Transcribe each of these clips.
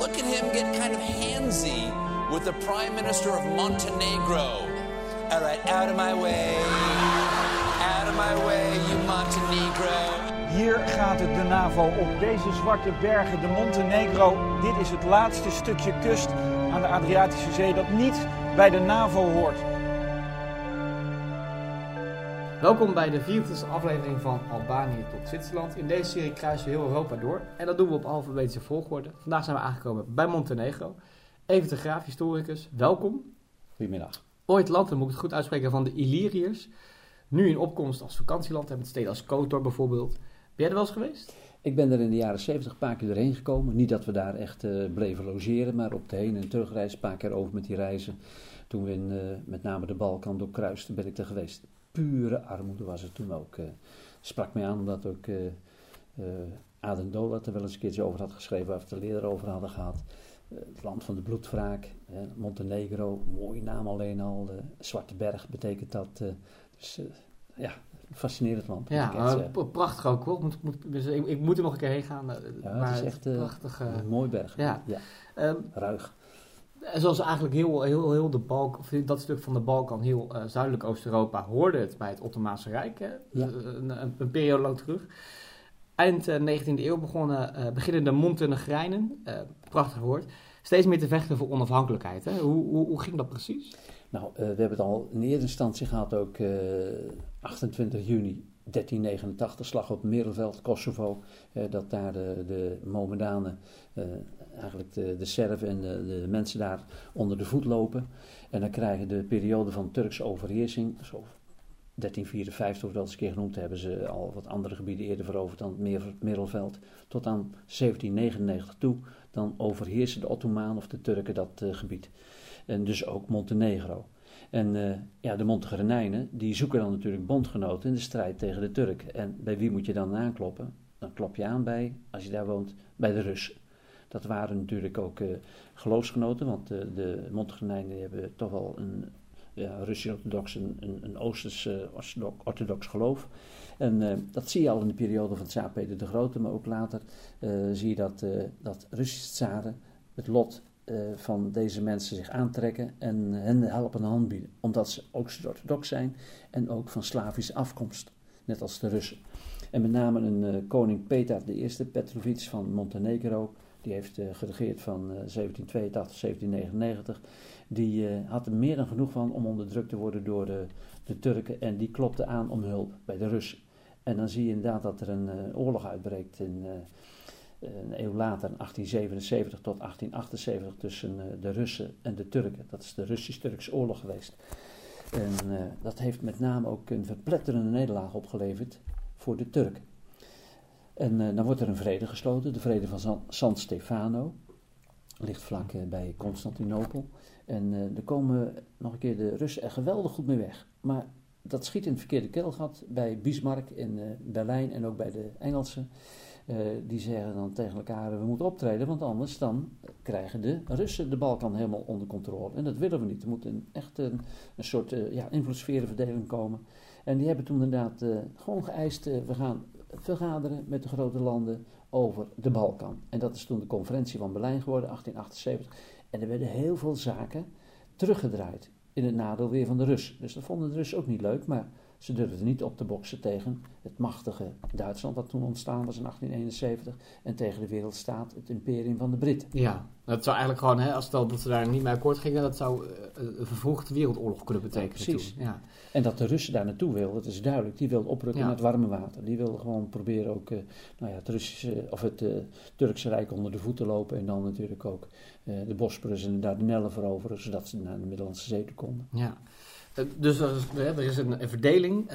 look at him get kind of handsy with the prime minister of Montenegro. All right, out of my way. Out of my way, you Montenegro. Hier gaat het de NAVO op deze zwarte bergen, de Montenegro. Dit is het laatste stukje kust aan de Adriatische Zee dat niet bij de NAVO hoort. Welkom bij de 24e aflevering van Albanië tot Zwitserland. In deze serie kruisen we heel Europa door en dat doen we op alfabetische volgorde. Vandaag zijn we aangekomen bij Montenegro. Even de graaf, historicus, welkom. Goedemiddag. Ooit land, moet ik het goed uitspreken, van de Illyriërs. Nu in opkomst als vakantieland, hebben het steden als Kotor bijvoorbeeld. Ben jij er wel eens geweest? Ik ben er in de jaren 70 een paar keer doorheen gekomen. Niet dat we daar echt uh, bleven logeren, maar op de heen- en terugreis een paar keer over met die reizen. Toen we in, uh, met name de Balkan doorkruisten, ben ik er geweest. Pure armoede was het toen ook. Uh, sprak mij aan omdat ook Aden Dolat er wel eens een keertje over had geschreven, waar we het er eerder over hadden gehad. het land van de bloedwraak, Montenegro, mooie naam alleen al. Zwarte Berg betekent dat. dus ja, fascinerend land. Ja, uh, prachtig ook hoor. Moet, moet, dus ik, ik, moet er nog een keer heen gaan. Ja, maar het is echt prachtig, een mooi berg. Ja. ja. Um, Ruig. Zoals eigenlijk heel, heel, heel de Balk, of dat stuk van de Balkan, heel uh, zuidelijk Oost-Europa, hoorde het bij het Ottomaanse Rijk. Hè? Ja. Een, een, een, periode lang terug. Eind uh, 19e eeuw begonnen, uh, beginnen de Montenegrijnen, prachtig woord, steeds meer te vechten voor onafhankelijkheid. Hè? Hoe, hoe, hoe ging dat precies? Nou, we hebben het al in eerste instantie gehad, ook uh, 28 juni 1389, slag op Merelveld, Kosovo. Dat daar de, de Momedanen, eigenlijk de, de Serven en de, de, mensen daar onder de voet lopen. En dan krijgen de periode van Turkse overheersing, zo 1354 of dat eens een keer genoemd, hebben ze al wat andere gebieden eerder veroverd dan het Merelveld. Tot aan 1799 toe, dan overheersen de Ottomanen of de Turken dat gebied. En dus ook Montenegro. En uh, ja, de Montenegrijnen, die zoeken dan natuurlijk bondgenoten in de strijd tegen de Turk. En bij wie moet je dan aankloppen? Dan klop je aan bij, als je daar woont, bij de Russen. Dat waren natuurlijk ook uh, geloofsgenoten, want uh, de Montenegrijnen hebben toch wel een ja, Russisch-orthodox, een, een, Oosters-orthodox geloof. En dat zie je al in de periode van Tsaar Peter de Grote, maar ook later zie je dat, dat Russische tsaren het lot uh, van deze mensen zich aantrekken en hen helpen hand bieden. Omdat ze ook orthodox zijn en ook van Slavische afkomst, net als de Russen. En met name een uh, koning Petar I, Petrovic van Montenegro, die heeft uh, geregeerd van 1782 1799. Die had er meer dan genoeg van om onderdrukt te worden door de, de Turken en die klopte aan om hulp bij de Russen. En dan zie je inderdaad dat er een oorlog uitbreekt in een eeuw later, 1877 tot 1878, tussen de Russen en de Turken. Dat is de Russisch-Turks oorlog geweest. En dat heeft met name ook een verpletterende nederlaag opgeleverd voor de Turken. En uh, dan wordt er een vrede gesloten, de vrede van San, Stefano. Ligt vlak bij Constantinopel. En er komen nog een keer de Russen er geweldig goed mee weg. Maar dat schiet in het verkeerde keelgat bij Bismarck in Berlijn en ook bij de Engelsen. Uh, die zeggen dan tegen elkaar, we moeten optreden, want anders dan krijgen de Russen de Balkan helemaal onder controle. En dat willen we niet. Er moet een, echt een, een soort uh, ja, invloedssferenverdeling komen. En die hebben toen inderdaad uh, gewoon geëist, we gaan vergaderen met de grote landen over de Balkan. En dat is toen de conferentie van Berlijn geworden, 1878. En er werden heel veel zaken teruggedraaid in het nadeel weer van de Russen. Dus dat vonden de Russen ook niet leuk, maar ze durfden niet op te boksen tegen het machtige Duitsland dat toen ontstaan was in 1871 en tegen de wereldstaat, het imperium van de Britten. Ja, dat zou eigenlijk gewoon, hè, als stel dat ze daar niet mee akkoord gingen, dat zou uh, een vervroegde wereldoorlog kunnen betekenen. Ja, precies. Toen. Ja. En dat de Russen daar naartoe wilden, dat is duidelijk. Die wilden oprukken ja. naar het warme water. Die wilden gewoon proberen ook uh, nou ja, het, Russische, of het uh, Turkse Rijk onder de voet te lopen en dan natuurlijk ook de Bosporus en de Dardanellen veroveren, zodat ze naar de Middellandse Zee toe konden. Ja. Dus er is, er is een, een, verdeling.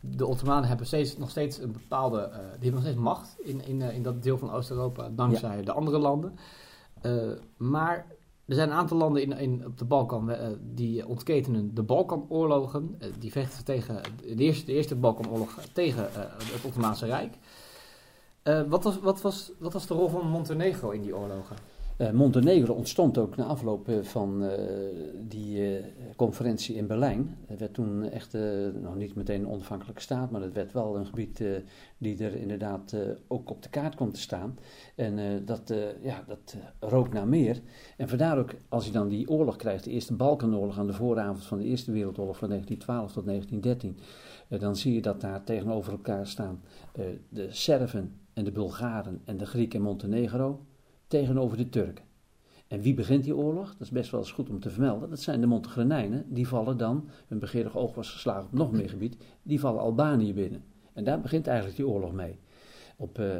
De Ottomanen hebben steeds, nog steeds een bepaalde. Die hebben nog steeds macht in, in, in dat deel van Oost-Europa, dankzij ja. de andere landen. Maar er zijn een aantal landen in, in, op de Balkan uh, die ontketenen de Balkanoorlogen. die vechten tegen de eerste, de eerste Balkanoorlog tegen het Ottomaanse Rijk. wat, was, wat, was, wat was de rol van Montenegro in die oorlogen? Eh, Montenegro ontstond ook na afloop eh, van eh, die conferentie in Berlijn. Het werd toen echt nog niet meteen een onafhankelijke staat, maar het werd wel een gebied die er inderdaad ook op de kaart komt te staan. En dat, ja, dat eh, rook naar meer. En vandaar ook, als je dan die oorlog krijgt, de Eerste Balkanoorlog aan de vooravond van de Eerste Wereldoorlog van 1912 tot 1913, eh, dan zie je dat daar tegenover elkaar staan de Serven en de Bulgaren en de Grieken en Montenegro tegenover de Turken. En wie begint die oorlog? Dat is best wel eens goed om te vermelden. Dat zijn de Montenegrijnen. Die vallen dan, hun begeerig oog was geslagen op nog meer gebied, die vallen Albanië binnen. En daar begint eigenlijk die oorlog mee. Op eh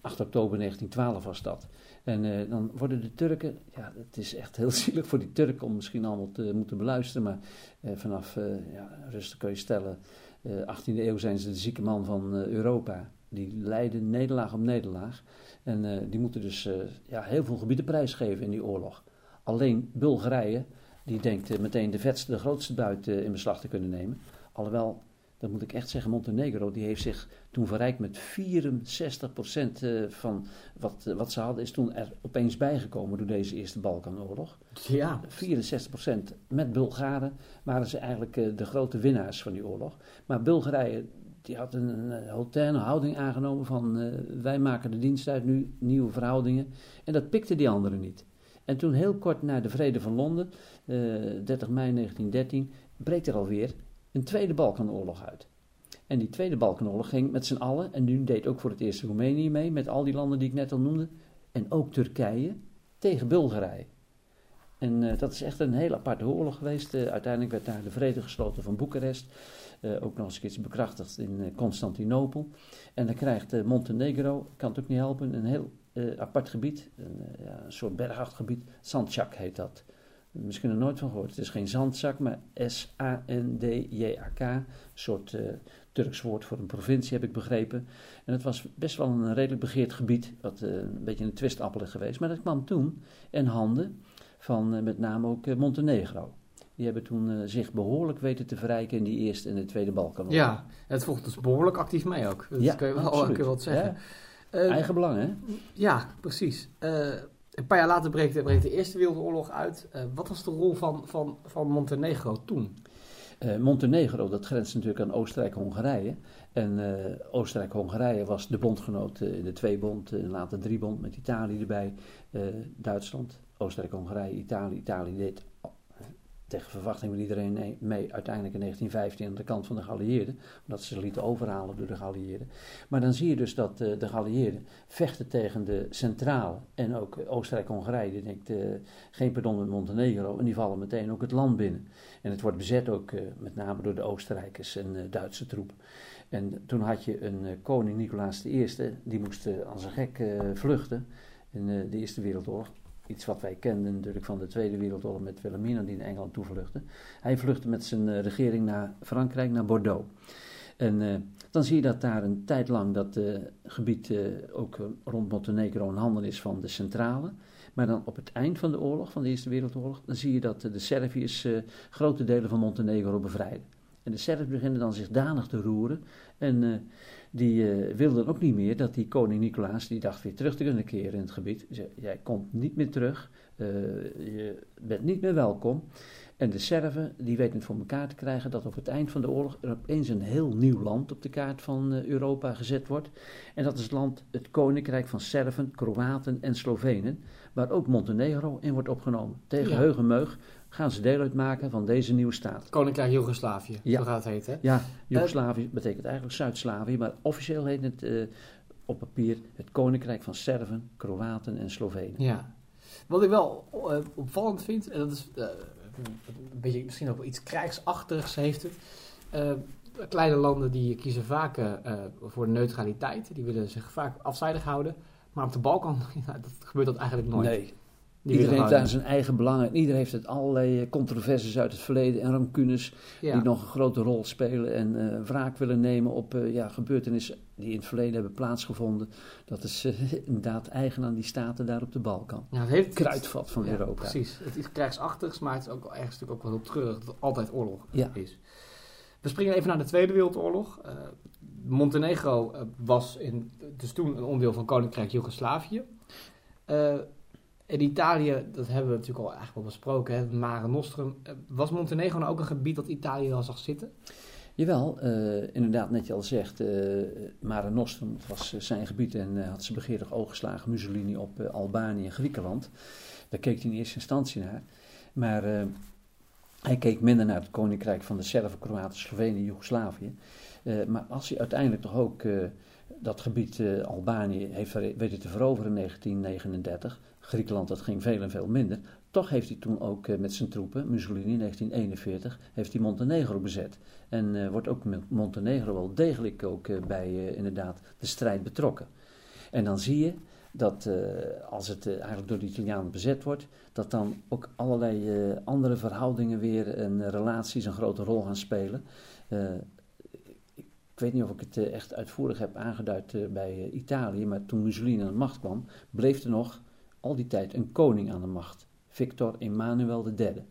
8 oktober 1912 was dat. En eh, dan worden de Turken, ja, het is echt heel zielig voor die Turken om misschien allemaal te moeten beluisteren, maar eh, vanaf, eh, ja, rustig kun je stellen, eh 18e eeuw zijn ze de zieke man van eh, Europa. Die lijden nederlaag op nederlaag. En eh, die moeten dus eh, ja, heel veel gebieden prijsgeven in die oorlog. Alleen Bulgarije, die denkt eh, meteen de vetste, de grootste buit in beslag te kunnen nemen. Alhoewel, dat moet ik echt zeggen, Montenegro, die heeft zich toen verrijkt met 64% eh, van wat, eh, wat ze hadden, is toen er opeens bijgekomen door deze Eerste Balkanoorlog. Ja, 64% met Bulgaren waren ze eigenlijk eh, de grote winnaars van die oorlog. Maar Bulgarije die had een, hautaine houding aangenomen van wij maken de dienst uit nu, nieuwe verhoudingen. En dat pikte die anderen niet. En toen heel kort na de vrede van Londen, eh 30 mei 1913, breekt er alweer een tweede Balkanoorlog uit. En die tweede Balkanoorlog ging met z'n allen, en nu deed ook voor het eerst Roemenië mee, met al die landen die ik net al noemde, en ook Turkije, tegen Bulgarije. En eh, dat is echt een heel aparte oorlog geweest. Eh, uiteindelijk werd daar de vrede gesloten van Boekarest. Eh, ook nog eens een bekrachtigd in Constantinopel. En dan krijgt Montenegro, kan het ook niet helpen, een heel apart gebied. Een, ja, een soort bergachtig gebied. Sandjak heet dat. Misschien er nooit van gehoord. Het is geen zandzak, maar S-A-N-D-J-A-K. Een soort eh, Turks woord voor een provincie, heb ik begrepen. En het was best wel een redelijk begeerd gebied. Wat eh, een beetje een twistappel is geweest. Maar dat kwam toen in handen van eh, met name ook Montenegro. Die hebben toen zich behoorlijk weten te verrijken in die Eerste en de Tweede Balkanoorlog. ja, het volgt dus behoorlijk actief mee ook. Dat Ja, kun je wel, absoluut. wel zeggen. Ja, eigen belang, hè? Ja, precies. Een paar jaar later breekt, breekt de Eerste Wereldoorlog uit. Eh, wat was de rol van, van, van Montenegro toen? Eh, Montenegro, dat grenst natuurlijk aan Oostenrijk-Hongarije. En eh, Oostenrijk-Hongarije was de bondgenoot in de tweebond, uh, later driebond met Italië erbij. Duitsland, Oostenrijk-Hongarije, Italië. Italië deed tegen verwachting van iedereen nee- mee uiteindelijk in 1915 aan de kant van de geallieerden. Omdat ze ze lieten overhalen door de geallieerden. Maar dan zie je dus dat eh, de geallieerden vechten tegen de centrale en ook Oostenrijk-Hongarije. Die denkt eh, geen pardon met Montenegro en die vallen meteen ook het land binnen. En het wordt bezet ook eh, met name door de Oostenrijkers en Duitse troepen. En toen had je een koning Nicolaas I, die moest als een gek vluchten in de Eerste Wereldoorlog. Iets wat wij kenden natuurlijk van de Tweede Wereldoorlog met Wilhelmina die naar Engeland toevluchtte. Hij vluchtte met zijn eh, regering naar Frankrijk, naar Bordeaux. En eh, dan zie je dat daar een tijd lang dat eh, gebied ook rond Montenegro in handen is van de centrale. Maar dan op het eind van de oorlog, van de Eerste Wereldoorlog, dan zie je dat de Serviërs grote delen van Montenegro bevrijden. En de Serven beginnen dan zich danig te roeren. En die eh, wilden ook niet meer dat die koning Nicolaas, die dacht weer terug te kunnen keren in het gebied. Zei, jij komt niet meer terug, eh, je bent niet meer welkom. En de Serven, die weten het voor elkaar te krijgen dat op het eind van de oorlog er opeens een heel nieuw land op de kaart van eh, Europa gezet wordt. En dat is het land, het koninkrijk van Serven, Kroaten en Slovenen, waar ook Montenegro in wordt opgenomen. Tegen Ja. heug en meug gaan ze deel uitmaken van deze nieuwe staat. Koninkrijk Joegoslavië, Ja. zo gaat het heten. Ja, Joegoslavië betekent eigenlijk Zuid-Slavië, maar officieel heet het eh, op papier het Koninkrijk van Serven, Kroaten en Slovenen. Ja. Wat ik wel eh, opvallend vind, en dat is eh, een beetje misschien ook wel iets krijgsachtigs heeft het. Eh, kleine landen die kiezen vaak eh, eh, voor de neutraliteit. Die willen zich vaak afzijdig houden. Maar op de Balkan ja, dat gebeurt dat eigenlijk nooit. Nee, iedereen heeft daar zijn eigen belangen. Iedereen heeft het allerlei eh, controversies uit het verleden en rancunes ja. die nog een grote rol spelen en eh, wraak willen nemen op eh, ja, gebeurtenissen die in het verleden hebben plaatsgevonden. Dat is inderdaad eigen aan die staten daar op de Balkan. Ja, het heeft Het kruidvat van ja, Europa. Precies. Het is krijgsachtigs, maar het is ook ergens natuurlijk ook wel heel treurig dat het altijd oorlog Ja. is. We springen even naar de Tweede Wereldoorlog. Montenegro was in, dus toen een onderdeel van Koninkrijk Joegoslavië. In Italië, dat hebben we natuurlijk al eigenlijk al besproken, hè, Mare Nostrum. Eh, Was Montenegro nou ook een gebied dat Italië wel zag zitten? Jawel, eh, inderdaad, net je al zegt, eh Mare Nostrum was zijn gebied en had ze begeerig oog geslagen Mussolini op Albanië en Griekenland. Daar keek hij in eerste instantie naar. Maar hij keek minder naar het koninkrijk van de Serven, Kroaten, Slovenië, Joegoslavië. Maar als hij uiteindelijk toch ook dat gebied Albanië heeft weten te veroveren in 1939, Griekenland dat ging veel en veel minder, toch heeft hij toen ook eh, met zijn troepen, Mussolini in 1941, heeft hij Montenegro bezet. En eh, wordt ook Montenegro wel degelijk ook eh, bij inderdaad de strijd betrokken. En dan zie je dat als het eigenlijk door de Italianen bezet wordt, dat dan ook allerlei andere verhoudingen weer en relaties een grote rol gaan spelen. Ik weet niet of ik het echt uitvoerig heb aangeduid bij Italië, maar toen Mussolini aan de macht kwam, bleef er nog al die tijd een koning aan de macht, Victor Emmanuel III.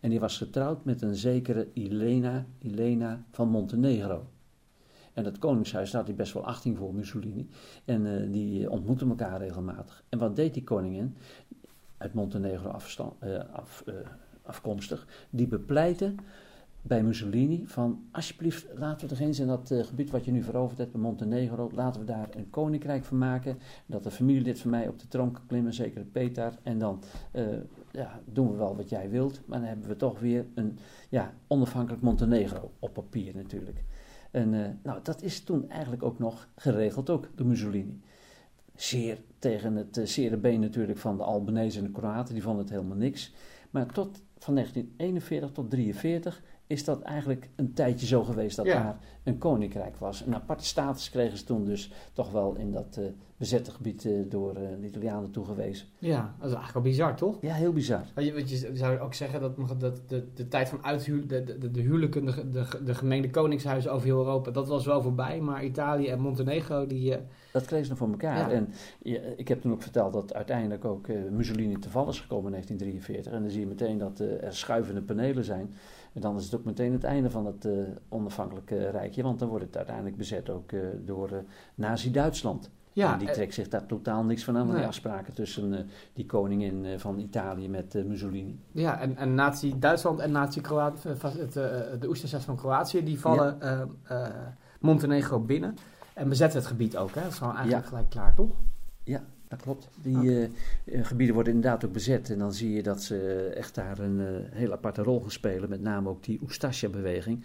En die was getrouwd met een zekere Elena, Elena van Montenegro. En dat koningshuis had hij best wel achting voor, Mussolini. En eh, die ontmoetten elkaar regelmatig. En wat deed die koningin, uit Montenegro eh, af, eh, afkomstig, die bepleitte bij Mussolini van alsjeblieft laten we er eens in dat eh, gebied wat je nu veroverd hebt, bij Montenegro, laten we daar een koninkrijk van maken. Dat een familielid van mij op de troon kan klimmen, zeker Peter. En dan eh, ja, doen we wel wat jij wilt, maar dan hebben we toch weer een ja, onafhankelijk Montenegro op papier natuurlijk. En eh, nou, dat is toen eigenlijk ook nog geregeld ook door Mussolini. Zeer tegen het zere been natuurlijk van de Albanese en de Kroaten, die vonden het helemaal niks. Maar tot van 1941 tot 1943 is dat eigenlijk een tijdje zo geweest dat Ja. daar een koninkrijk was. Een aparte status kregen ze toen dus toch wel in dat eh, bezette gebied eh, door eh, de Italianen toegewezen. Ja, dat is eigenlijk wel bizar, toch? Ja, heel bizar. Want je, want je zou ook zeggen dat, dat de, de tijd van uithuw, de, de, de huwelijken, de, de, koningshuizen over heel Europa, dat was wel voorbij. Maar Italië en Montenegro, die... Dat kregen ze nog voor elkaar. Ja. En ik heb toen ook verteld dat uiteindelijk ook Mussolini te vallen is gekomen in 1943. En dan zie je meteen dat er schuivende panelen zijn. En dan is het ook meteen het einde van het eh, onafhankelijke rijkje. Want dan wordt het uiteindelijk bezet ook eh, door eh, Nazi-Duitsland. ja, en die trekt zich daar totaal niks van aan. Nee. Die afspraken tussen die koningin van Italië met Mussolini. Ja, en, en Nazi-Duitsland en Nazi-Kroatië, de Oesterzes van Kroatië, die vallen Montenegro binnen. En bezetten het gebied ook, hè? Dat is gewoon eigenlijk Ja. gelijk klaar, toch? Ja, dat klopt. Die eh, eh, gebieden worden inderdaad ook bezet. En dan zie je dat ze echt daar een eh, heel aparte rol gaan spelen. Met name ook die Oestasja-beweging.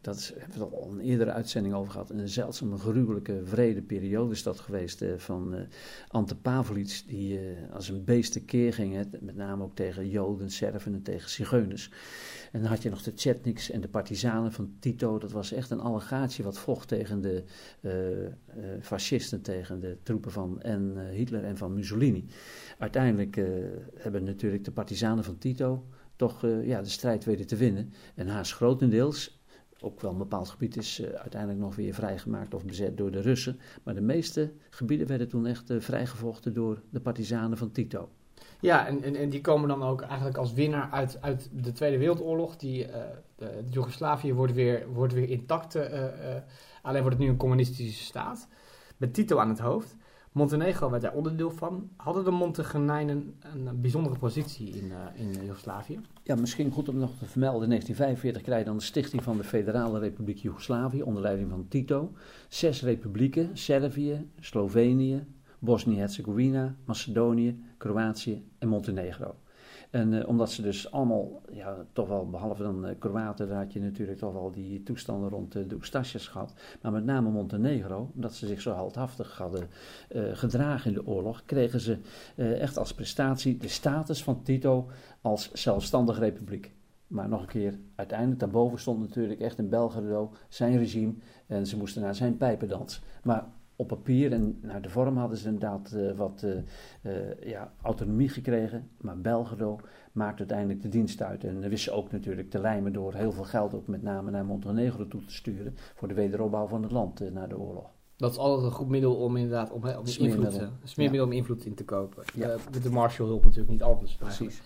Dat is, hebben we al een eerdere uitzending over gehad. Een zeldzame, gruwelijke, vrede periode is dat geweest. eh, van eh, Ante Pavelic, die eh, als een beest tekeer ging. Hè, met name ook tegen Joden, Serven en tegen Zigeuners. En dan had je nog de Chetniks en de partizanen van Tito. Dat was echt een allegaatje wat vocht tegen de fascisten, tegen de troepen van en, Hitler en van Mussolini. Uiteindelijk hebben natuurlijk de partizanen van Tito toch ja, de strijd weten te winnen. En haast grotendeels, ook wel een bepaald gebied is eh, uiteindelijk nog weer vrijgemaakt of bezet door de Russen. Maar de meeste gebieden werden toen echt eh, vrijgevochten door de partizanen van Tito. Ja, en, en, en die komen dan ook eigenlijk als winnaar uit, uit de Tweede Wereldoorlog. Die, eh, de, Joegoslavië wordt weer, wordt weer intact, alleen wordt het nu een communistische staat. Met Tito aan het hoofd. Montenegro werd daar onderdeel van. Hadden de Montenegrijnen een, een bijzondere positie in, eh, in Joegoslavië? Ja, misschien goed om nog te vermelden. In 1945 krijg je dan de stichting van de Federale Republiek Joegoslavië onder leiding van Tito. Zes republieken, Servië, Slovenië, Bosnië-Herzegovina, Macedonië, Kroatië en Montenegro. En eh, omdat ze dus allemaal, ja, toch wel, behalve dan eh, Kroaten, had je natuurlijk toch wel die toestanden rond eh, de Oestasjes gehad. Maar met name Montenegro, omdat ze zich zo heldhaftig hadden gedragen in de oorlog, kregen ze echt als prestatie de status van Tito als zelfstandige republiek. Maar nog een keer, uiteindelijk daarboven stond natuurlijk echt in Belgrado zijn regime en ze moesten naar zijn pijpen dansen. Maar op papier en naar de vorm hadden ze inderdaad eh, wat eh, eh, ja, autonomie gekregen. Maar Belgrado maakte uiteindelijk de dienst uit. En wist ze ook natuurlijk te lijmen door heel veel geld ook met name naar Montenegro toe te sturen. Voor de wederopbouw van het land na de oorlog. Dat is altijd een goed middel om inderdaad om, om Smeermiddel. invloed, smeermiddel om invloed in te kopen. Ja. Eh, met de Marshallhulp natuurlijk niet anders. Precies.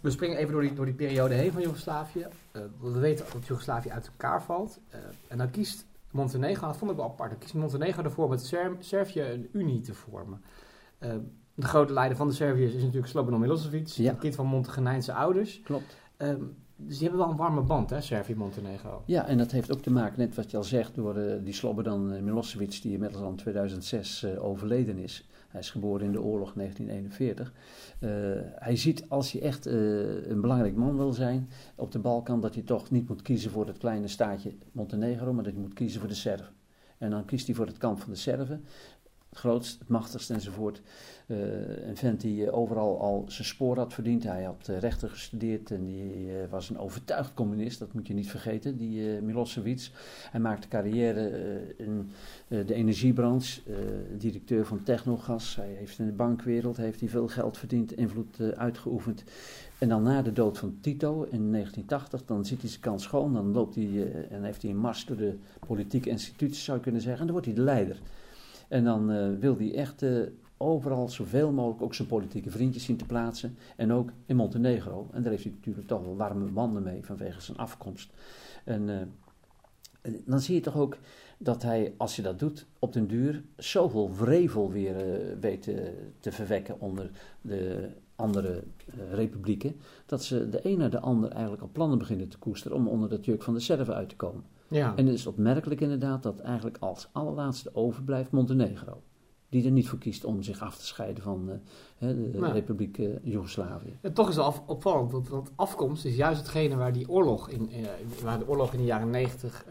We springen even door die, door die periode heen van Joegoslavië. Eh, we weten dat Joegoslavië uit elkaar valt. Eh, en dan kiest Montenegro, dat vond ik wel apart, dan kiest Montenegro ervoor met Ser- Servië een unie te vormen. Eh, De grote leider van de Serviërs is natuurlijk Slobodan Milosevic, Ja. een kind van Montenegrijnse ouders. Klopt. Ehm, dus die hebben wel een warme band, hè, Servië-Montenegro. Ja, en dat heeft ook te maken, net wat je al zegt, door eh, die Slobodan eh, Milosevic, die inmiddels al in 2006 eh, overleden is. Hij is geboren in de oorlog 1941. Eh, hij ziet als hij echt eh, een belangrijk man wil zijn op de Balkan, dat hij toch niet moet kiezen voor het kleine staatje Montenegro, maar dat hij moet kiezen voor de Serven. En dan kiest hij voor het kamp van de Serven. Het grootst, het machtigste enzovoort. Eh, een vent die eh, overal al zijn spoor had verdiend. Hij had eh, rechten gestudeerd en die was een overtuigd communist. Dat moet je niet vergeten, die Milosevic. Hij maakte carrière in de energiebranche. directeur van Technogas. Hij heeft in de bankwereld heeft hij veel geld verdiend, invloed uitgeoefend. En dan na de dood van Tito in 1980, dan ziet hij zijn kans schoon. Dan loopt hij en heeft hij een mars door de politieke instituties, zou je kunnen zeggen. En dan wordt hij de leider. En dan eh, wil hij echt eh, overal zoveel mogelijk ook zijn politieke vriendjes zien te plaatsen. En ook in Montenegro. En daar heeft hij natuurlijk toch wel warme banden mee vanwege zijn afkomst. En eh, dan zie je toch ook dat hij, als je dat doet, op den duur zoveel wrevel weer eh, weet te verwekken onder de andere republieken. Dat ze de een naar de ander eigenlijk al plannen beginnen te koesteren om onder dat juk van de Serven uit te komen. Ja. En het is opmerkelijk inderdaad dat eigenlijk als allerlaatste overblijft Montenegro. Die er niet voor kiest om zich af te scheiden van eh, de Nou. Republiek eh, Joegoslavië. En toch is het af- opvallend, want, want afkomst is juist hetgene waar die oorlog in, eh, waar de oorlog in de jaren negentig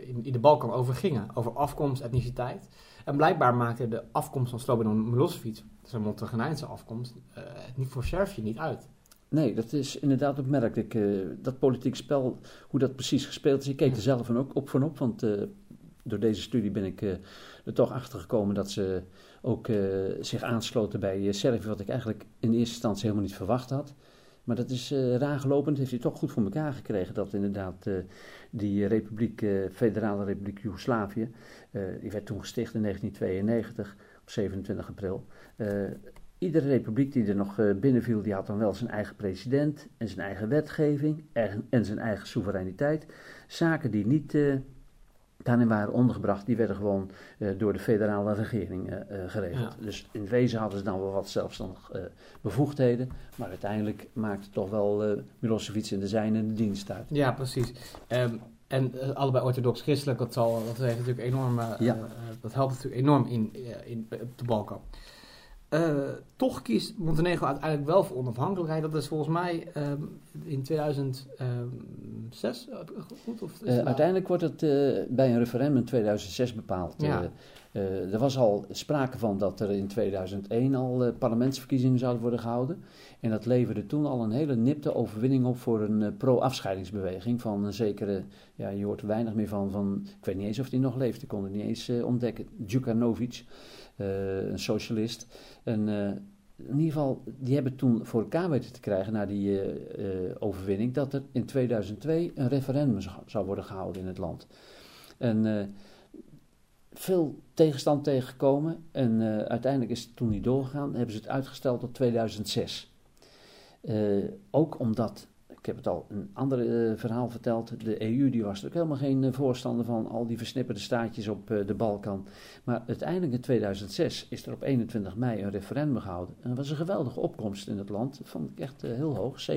in, in de Balkan over gingen. Over afkomst, etniciteit. En blijkbaar maakte de afkomst van Slobodan Milosevic, zijn Montenegrijnse afkomst, het niet voor Servië niet uit. Nee, dat is inderdaad opmerkelijk. eh, dat politiek spel, hoe dat precies gespeeld is. Ik keek er zelf van ook op van op, want eh, door deze studie ben ik eh, er toch achter gekomen dat ze ook zich aansloten bij Servië, wat ik eigenlijk in eerste instantie helemaal niet verwacht had. Maar dat is raar gelopen, dat heeft hij toch goed voor elkaar gekregen, dat inderdaad die republiek, Federale Republiek Joegoslavië, die werd toen gesticht in 1992, op 27 april. Iedere republiek die er nog eh, binnenviel, die had dan wel zijn eigen president en zijn eigen wetgeving en, zijn eigen soevereiniteit. Zaken die niet eh, daarin waren ondergebracht, die werden gewoon eh, door de federale regering geregeld. Dus in wezen hadden ze dan wel wat zelfstandig bevoegdheden, maar uiteindelijk maakte toch wel Milosevic en de zijnen de dienst uit. Ja, precies. Ehm, en allebei orthodox-christelijk, dat, zal, dat, heeft natuurlijk enorm, Ja. dat helpt natuurlijk enorm in, in, op de Balkan. Eh, toch kiest Montenegro uiteindelijk wel voor onafhankelijkheid. Dat is volgens mij ehm, in 2006 goed? Of Eh, uiteindelijk wordt het eh, bij een referendum in 2006 bepaald. Ja. Er was al sprake van dat er in 2001 al parlementsverkiezingen zouden worden gehouden. En dat leverde toen al een hele nipte overwinning op voor een pro-afscheidingsbeweging van een zekere, ja, je hoort er weinig meer van, van, ik weet niet eens of die nog leeft, ik kon het niet eens ontdekken, Djukanovic, een socialist. En eh, in ieder geval, die hebben toen voor elkaar weten te krijgen na die eh, eh, overwinning, dat er in 2002 een referendum zou- worden gehouden in het land. En eh, veel tegenstand tegengekomen en eh, uiteindelijk is het toen niet doorgegaan, hebben ze het uitgesteld tot 2006. Eh, ook omdat, ik heb het al een ander eh, verhaal verteld, de EU die was er ook helemaal geen eh, voorstander van al die versnipperde staatjes op eh, de Balkan. Maar uiteindelijk in 2006 is er op 21 mei een referendum gehouden. En er was een geweldige opkomst in het land, dat vond ik echt heel hoog, 87%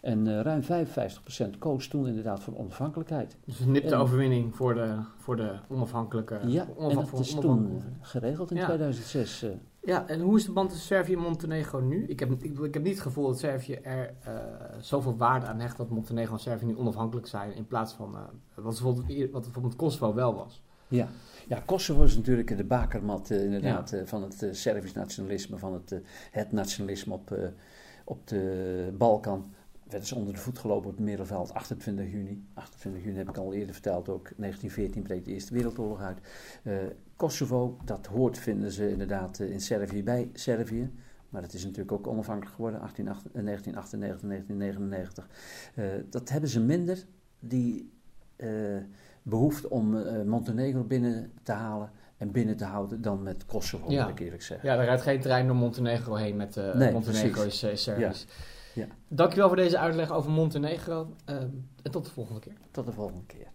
En eh, ruim 55% koos toen inderdaad voor onafhankelijkheid. Dus een nipte en- overwinning voor de, voor de onafhankelijke... Ja, en dat is toen geregeld in Ja. 2006. Ja, en hoe is de band tussen Servië en Montenegro nu? Ik heb, ik, ik heb niet het gevoel dat Servië er eh, zoveel waarde aan hecht dat Montenegro en Servië nu onafhankelijk zijn in plaats van eh, wat, bijvoorbeeld, wat bijvoorbeeld Kosovo wel was. Ja. ja, Kosovo is natuurlijk de bakermat eh, inderdaad van het Servisch nationalisme, van het, het nationalisme op, op de Balkan. Werd ze onder de voet gelopen op het Middelveld 28 juni. 28 juni heb ik al eerder verteld, ook 1914 breekt de Eerste Wereldoorlog uit. Eh, Kosovo, dat hoort vinden ze inderdaad eh, in Servië bij Servië. Maar het is natuurlijk ook onafhankelijk geworden, 1898, eh, 1998, 1999. Eh, dat hebben ze minder, die eh, behoefte om Montenegro binnen te halen en binnen te houden dan met Kosovo, Ja. moet ik eerlijk zeggen. Ja, er rijdt geen trein door Montenegro heen met Nee, Montenegro precies. is, is Servisch. Ja. Dankjewel voor deze uitleg over Montenegro eh, en tot de volgende keer. Tot de volgende keer.